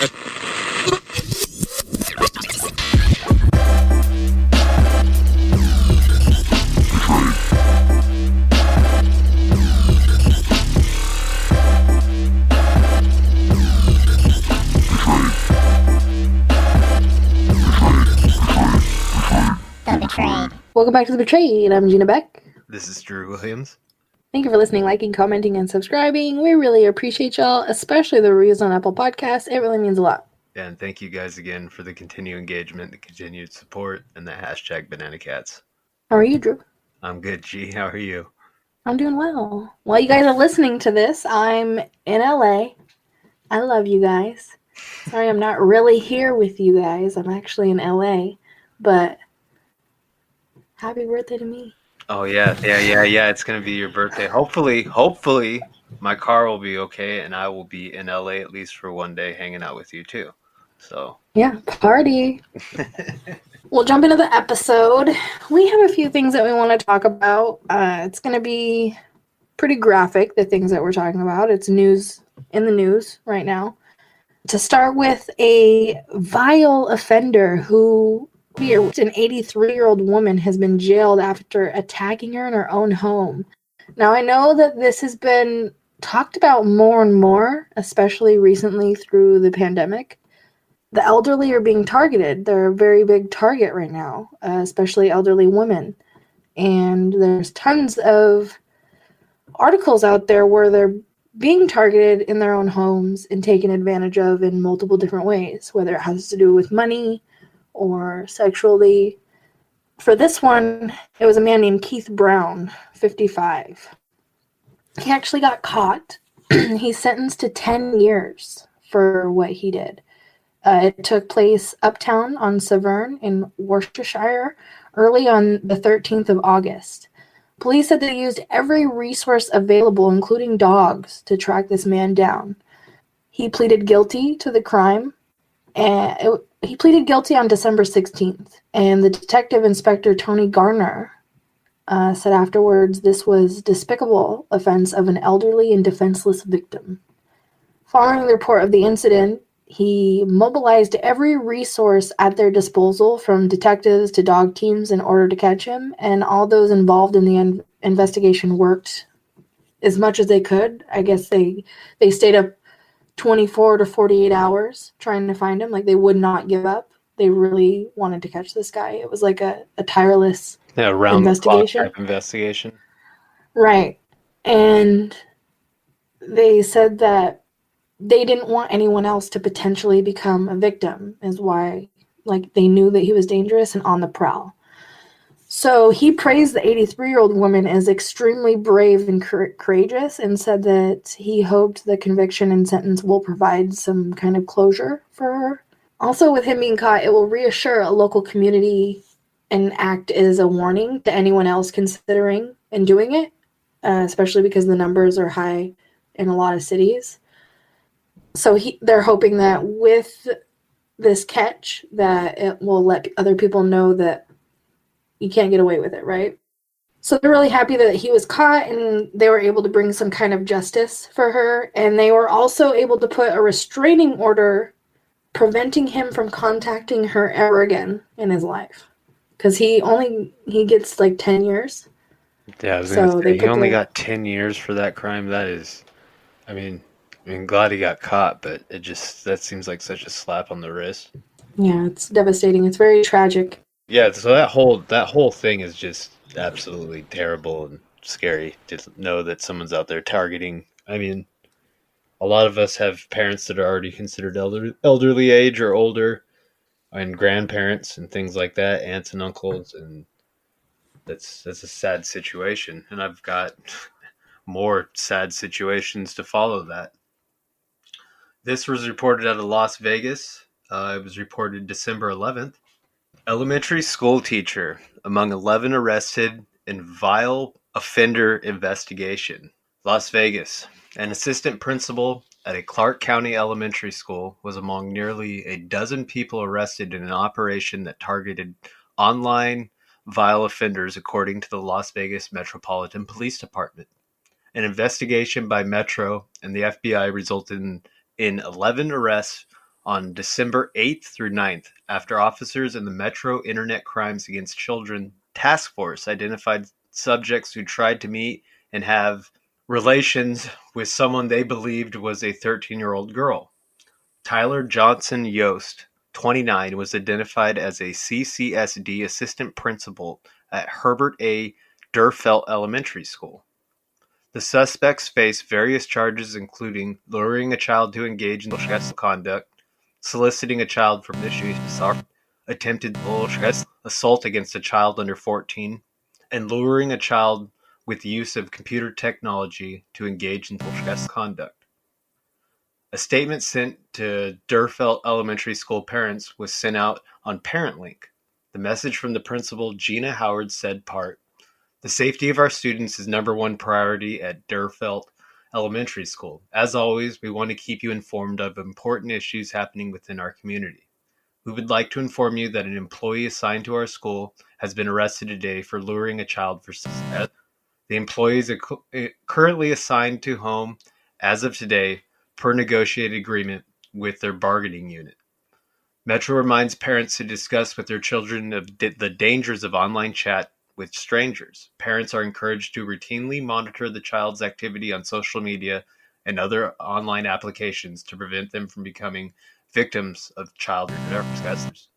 The Betrayed. Welcome back to The Betrayed. I'm Gina Beck. This is Drew Williams. Thank you for listening, liking, commenting, and subscribing. We really appreciate y'all, especially the reviews on Apple Podcasts. It really means a lot. And thank you guys again for the continued engagement, the continued support, and the hashtag Banana Cats. How are you, Drew? I'm good, G. How are you? I'm doing well. While you guys are listening to this, I'm in LA. I love you guys. Sorry, I'm not really here with you guys. I'm actually in LA, but happy birthday to me. Oh yeah, yeah, yeah, yeah. It's gonna be your birthday. Hopefully, hopefully, my car will be okay, and I will be in LA at least for one day, hanging out with you too. So Yeah, party. We'll jump into the episode. We have a few things that we want to talk about. Uh, it's going to be pretty graphic, the things that we're talking about. It's news in the news right now. To start with, a vile offender who, an 83 year old woman, has been jailed after attacking her in her own home. Now, I know that this has been talked about more and more, especially recently through the pandemic the elderly are being targeted. They're a very big target right now, uh, especially elderly women. And there's tons of articles out there where they're being targeted in their own homes and taken advantage of in multiple different ways, whether it has to do with money or sexually. For this one, it was a man named Keith Brown, 55. He actually got caught. He's sentenced to 10 years for what he did. Uh, it took place Upton on Severn in Worcestershire early on the 13th of August. Police said they used every resource available, including dogs, to track this man down. He pleaded guilty to the crime. And it, he pleaded guilty on December 16th. And the detective inspector, Tony Garner, uh, said afterwards this was despicable offense of an elderly and defenseless victim. Following the report of the incident, he mobilized every resource at their disposal, from detectives to dog teams, in order to catch him. And all those involved in the in- investigation worked as much as they could. I guess they they stayed up 24 to 48 hours trying to find him. Like they would not give up. They really wanted to catch this guy. It was like a, a tireless yeah, round Investigation? the clock type investigation. Right. And they said that they didn't want anyone else to potentially become a victim, is why, like, they knew that he was dangerous and on the prowl. So he praised the 83 year old woman as extremely brave and cour- courageous and said that he hoped the conviction and sentence will provide some kind of closure for her. Also, with him being caught, it will reassure a local community and act as a warning to anyone else considering and doing it, uh, especially because the numbers are high in a lot of cities. So he, they're hoping that with this catch, that it will let other people know that you can't get away with it, right? So they're really happy that he was caught and they were able to bring some kind of justice for her. And they were also able to put a restraining order preventing him from contacting her ever again in his life. Because he only he gets like ten years. Yeah, I was So say he only the- got ten years for that crime. That is, I mean, I mean, glad he got caught, but it just that seems like such a slap on the wrist. Yeah, it's devastating. It's very tragic. Yeah, so that whole that whole thing is just absolutely terrible and scary to know that someone's out there targeting. I mean, a lot of us have parents that are already considered elder, elderly age or older, and grandparents and things like that, aunts and uncles, and that's that's a sad situation. And I've got more sad situations to follow that. This was reported out of Las Vegas. Uh, it was reported December 11th. Elementary school teacher among 11 arrested in vile offender investigation. Las Vegas. An assistant principal at a Clark County elementary school was among nearly a dozen people arrested in an operation that targeted online vile offenders, according to the Las Vegas Metropolitan Police Department. An investigation by Metro and the FBI resulted in, in 11 arrests on December 8th through 9th after officers in the Metro Internet Crimes Against Children Task Force identified subjects who tried to meet and have relations with someone they believed was a 13 year old girl. Tyler Johnson Yost, 29, was identified as a CCSD assistant principal at Herbert A. Derfelt Elementary School. The suspects face various charges including luring a child to engage in sexual conduct, soliciting a child for initiation of soccer, attempted assault against a child under 14, and luring a child with the use of computer technology to engage in sexual conduct. A statement sent to Derfelt Elementary School parents was sent out on ParentLink. The message from the principal, Gina Howard, said part, The safety of our students is number one priority at Derfelt Elementary School. As always, we want to keep you informed of important issues happening within our community. We would like to inform you that an employee assigned to our school has been arrested today for luring a child for sex. The employee is eh, currently assigned to home as of today per negotiated agreement with their bargaining unit. Metro reminds parents to discuss with their children of the dangers of online chat with strangers. Parents are encouraged to routinely monitor the child's activity on social media and other online applications to prevent them from becoming victims of child abusers.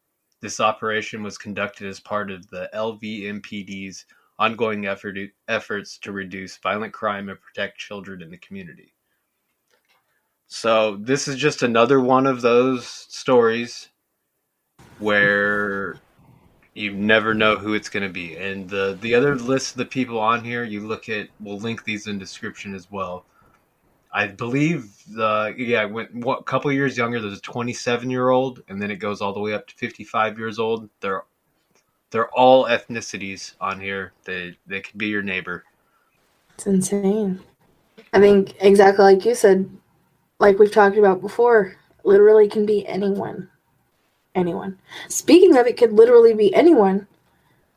This operation was conducted as part of the LVMPD's ongoing effort, efforts to reduce violent crime and protect children in the community. So this is just another one of those stories where you never know who it's going to be. And the the other list of the people on here, you look at, we'll link these in description as well. I believe the yeah, went what couple years younger. There's a 27 year old, and then it goes all the way up to 55 years old. They're they're all ethnicities on here. They they could be your neighbor. It's insane. I think exactly like you said, like we've talked about before, literally can be anyone. Anyone. Speaking of it could literally be anyone,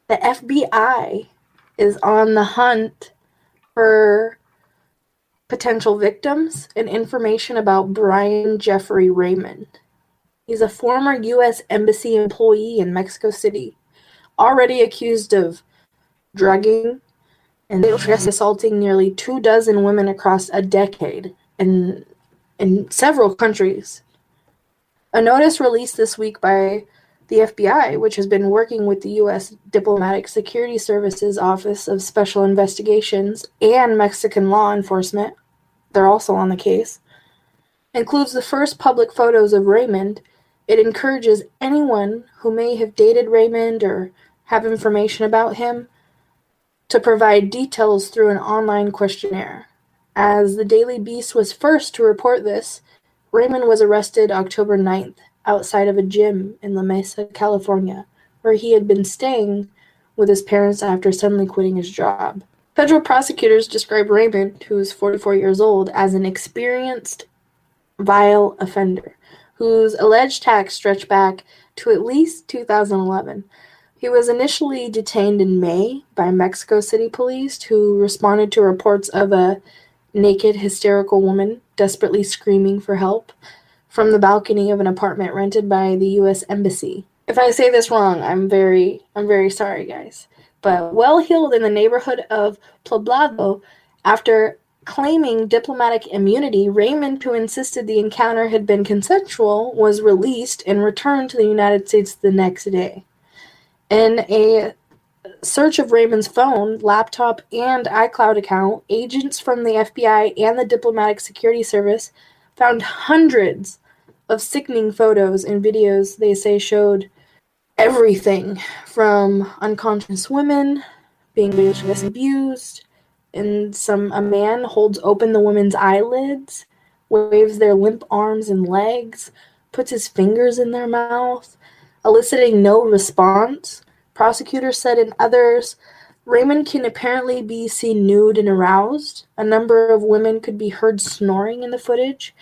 the FBI is on the hunt for potential victims and information about Brian Jeffrey Raymond. He's a former U.S. Embassy employee in Mexico City, already accused of drugging and assaulting nearly two dozen women across a decade and in several countries. A notice released this week by the FBI, which has been working with the U.S. Diplomatic Security Services Office of Special Investigations and Mexican law enforcement, they're also on the case, includes the first public photos of Raymond. It encourages anyone who may have dated Raymond or have information about him to provide details through an online questionnaire. As the Daily Beast was first to report this, Raymond was arrested October 9th outside of a gym in La Mesa, California, where he had been staying with his parents after suddenly quitting his job. Federal prosecutors describe Raymond, who is 44 years old, as an experienced, vile offender whose alleged acts stretch back to at least 2011. He was initially detained in May by Mexico City police, who responded to reports of a naked, hysterical woman desperately screaming for help from the balcony of an apartment rented by the US Embassy. If I say this wrong, I'm very I'm very sorry, guys. But well heeled in the neighborhood of Poblado, after claiming diplomatic immunity, Raymond, who insisted the encounter had been consensual, was released and returned to the United States the next day. In a search of Raymond's phone, laptop, and iCloud account, agents from the FBI and the Diplomatic Security Service found hundreds of sickening photos and videos they say showed everything from unconscious women being abused, and some a man holds open the woman's eyelids, waves their limp arms and legs, puts his fingers in their mouth, eliciting no response Prosecutors said in others, Raymond can apparently be seen nude and aroused. A number of women could be heard snoring in the footage.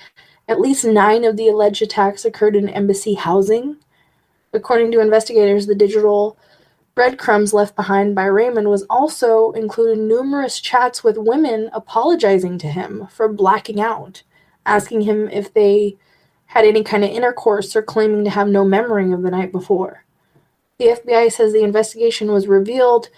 At least nine of the alleged attacks occurred in embassy housing. According to investigators, the digital breadcrumbs left behind by Raymond was also included numerous chats with women apologizing to him for blacking out, asking him if they had any kind of intercourse or claiming to have no memory of the night before. The FBI says the investigation was revealed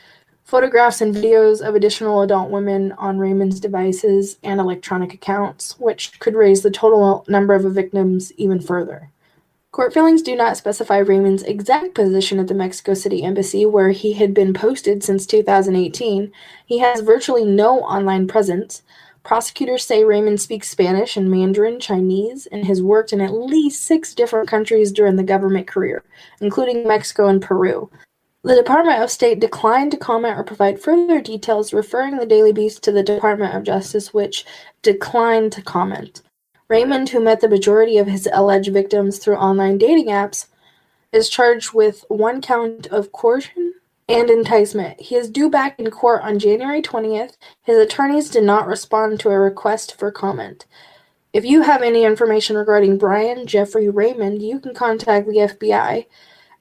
photographs and videos of additional adult women on Raymond's devices and electronic accounts, which could raise the total number of victims even further. Court filings do not specify Raymond's exact position at the Mexico City embassy, where he had been posted since 2018. He has virtually no online presence. Prosecutors say Raymond speaks Spanish and Mandarin Chinese and has worked in at least six different countries during the government career, including Mexico and Peru. The Department of State declined to comment or provide further details, referring the Daily Beast to the Department of Justice, which declined to comment. Raymond, who met the majority of his alleged victims through online dating apps, is charged with one count of coercion and enticement. He is due back in court on January 20th. His attorneys did not respond to a request for comment. If you have any information regarding Brian Jeffrey Raymond, you can contact the FBI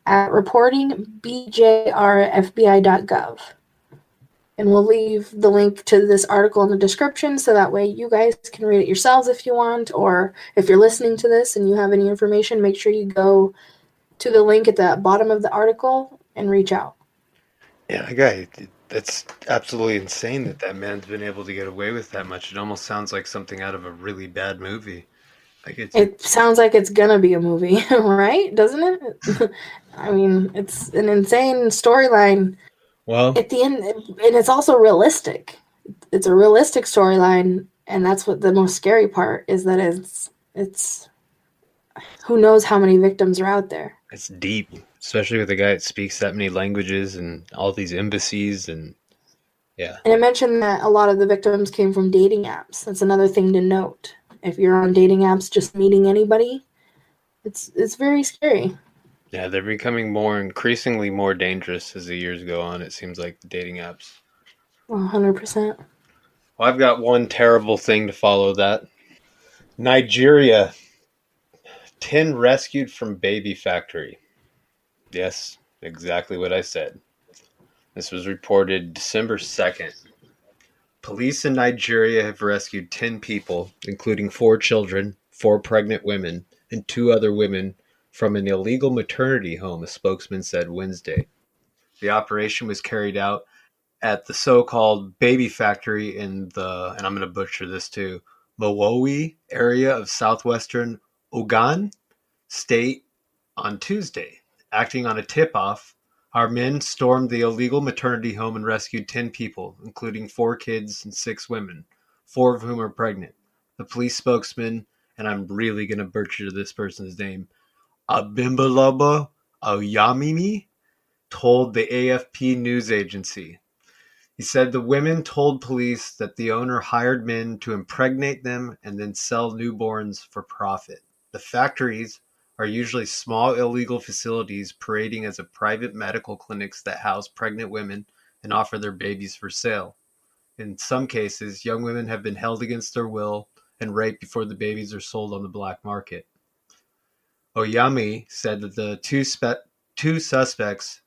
at reportingbjrfbi.gov and we'll leave the link to this article in the description so that way you guys can read it yourselves if you want or if you're listening to this and you have any information make sure you go to the link at the bottom of the article and reach out yeah that guy that's absolutely insane that that man's been able to get away with that much it almost sounds like something out of a really bad movie like it's, it sounds like it's gonna be a movie right doesn't it i mean it's an insane storyline well, at the end, and it's also realistic. It's a realistic storyline, and that's what the most scary part is. That it's it's who knows how many victims are out there. It's deep, especially with a guy that speaks that many languages and all these embassies and yeah. And I mentioned that a lot of the victims came from dating apps. That's another thing to note. If you're on dating apps, just meeting anybody, it's it's very scary. Yeah, they're becoming more increasingly more dangerous as the years go on. It seems like the dating apps. One hundred percent. Well, I've got one terrible thing to follow that. Nigeria, ten rescued from baby factory. Yes, exactly what I said. This was reported December second. Police in Nigeria have rescued ten people, including four children, four pregnant women, and two other women from an illegal maternity home, a spokesman said Wednesday. The operation was carried out at the so-called baby factory in the, and I'm going to butcher this too, Mowowi area of southwestern Ogun state on Tuesday. Acting on a tip-off, our men stormed the illegal maternity home and rescued 10 people, including four kids and six women, four of whom are pregnant. The police spokesman, and I'm really going to butcher this person's name, Abimbola Oyamimi told the AFP news agency. He said the women told police that the owner hired men to impregnate them and then sell newborns for profit. The factories are usually small illegal facilities parading as a private medical clinics that house pregnant women and offer their babies for sale. In some cases, young women have been held against their will and raped before the babies are sold on the black market. Oyami said that the two, spe- two suspects,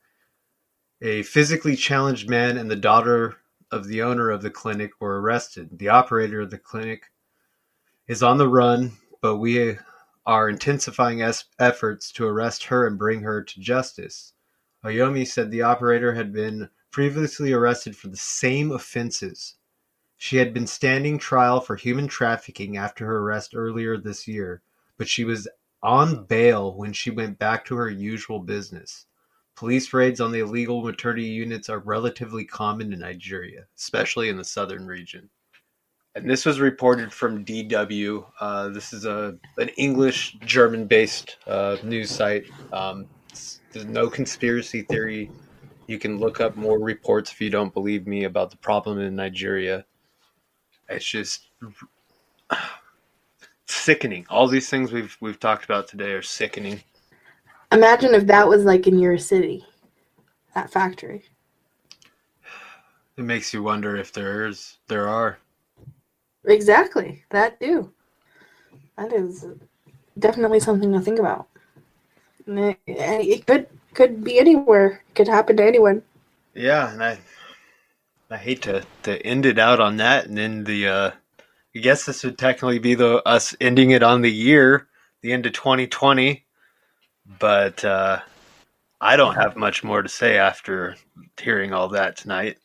a physically challenged man and the daughter of the owner of the clinic, were arrested. The operator of the clinic is on the run, but we are intensifying es- efforts to arrest her and bring her to justice. Oyomi said the operator had been previously arrested for the same offenses. She had been standing trial for human trafficking after her arrest earlier this year, but she was on bail when she went back to her usual business. Police raids on the illegal maternity units are relatively common in Nigeria, especially in the southern region. And this was reported from DW. Uh, this is a an English German based uh, news site. Um, there's no conspiracy theory. You can look up more reports if you don't believe me about the problem in Nigeria. It's just sickening. All these things we've we've talked about today are sickening. Imagine if that was like in your city, that factory. It makes you wonder if there's there are. Exactly, that do. That is definitely something to think about. It, it could could be anywhere. It could happen to anyone. Yeah, and I I hate to to end it out on that, and then the uh, I guess this would technically be the us ending it on the year the end of 2020, but uh, I don't have much more to say after hearing all that tonight.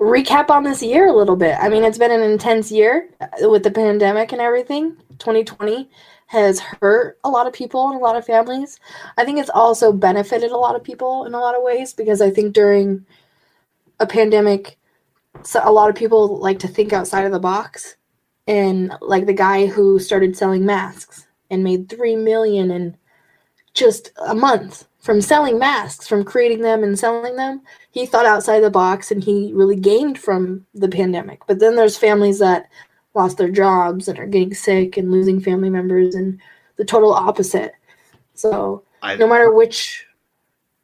Recap on this year a little bit. I mean, it's been an intense year uh, with the pandemic and everything. 2020 has hurt a lot of people and a lot of families. I think it's also benefited a lot of people in a lot of ways because I think during a pandemic, so a lot of people like to think outside of the box. And like the guy who started selling masks and made 3 million in just a month from selling masks, from creating them and selling them, he thought outside the box and he really gained from the pandemic. But then there's families that lost their jobs and are getting sick and losing family members and the total opposite. So I, no matter which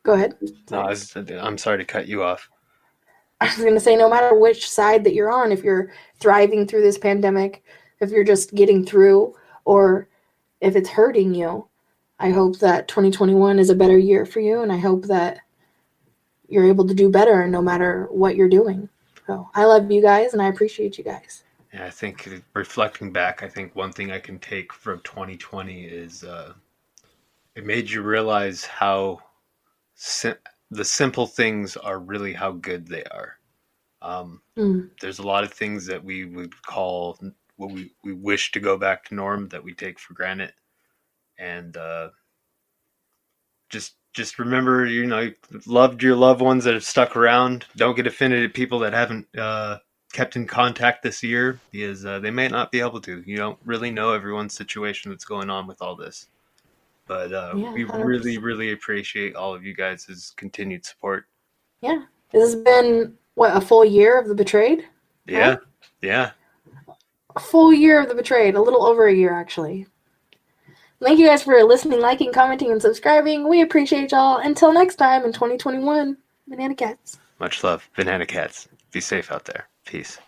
go ahead. no, I was, I'm sorry to cut you off. I was going to say, no matter which side that you're on, if you're thriving through this pandemic, if you're just getting through, or if it's hurting you, I hope that 2021 is a better year for you. And I hope that you're able to do better no matter what you're doing. So I love you guys and I appreciate you guys. Yeah, I think reflecting back, I think one thing I can take from 2020 is uh, it made you realize how sim- the simple things are really how good they are. Um, Mm. there's a lot of things that we would call what we, we wish to go back to norm that we take for granted. And uh, just just remember, you know, loved your loved ones that have stuck around. Don't get offended at people that haven't uh, kept in contact this year because uh, they may not be able to. You don't really know everyone's situation that's going on with all this. But uh, Yeah, we really, really appreciate all of you guys' continued support. Yeah. This has been, what, a full year of the betrayed? Yeah, yeah. a full year of the betrayed, a little over a year actually. Thank you guys for listening, liking, commenting, and subscribing. We appreciate y'all. Until next time in 2021, Banana Cats. Much love, Banana Cats. Be safe out there. Peace.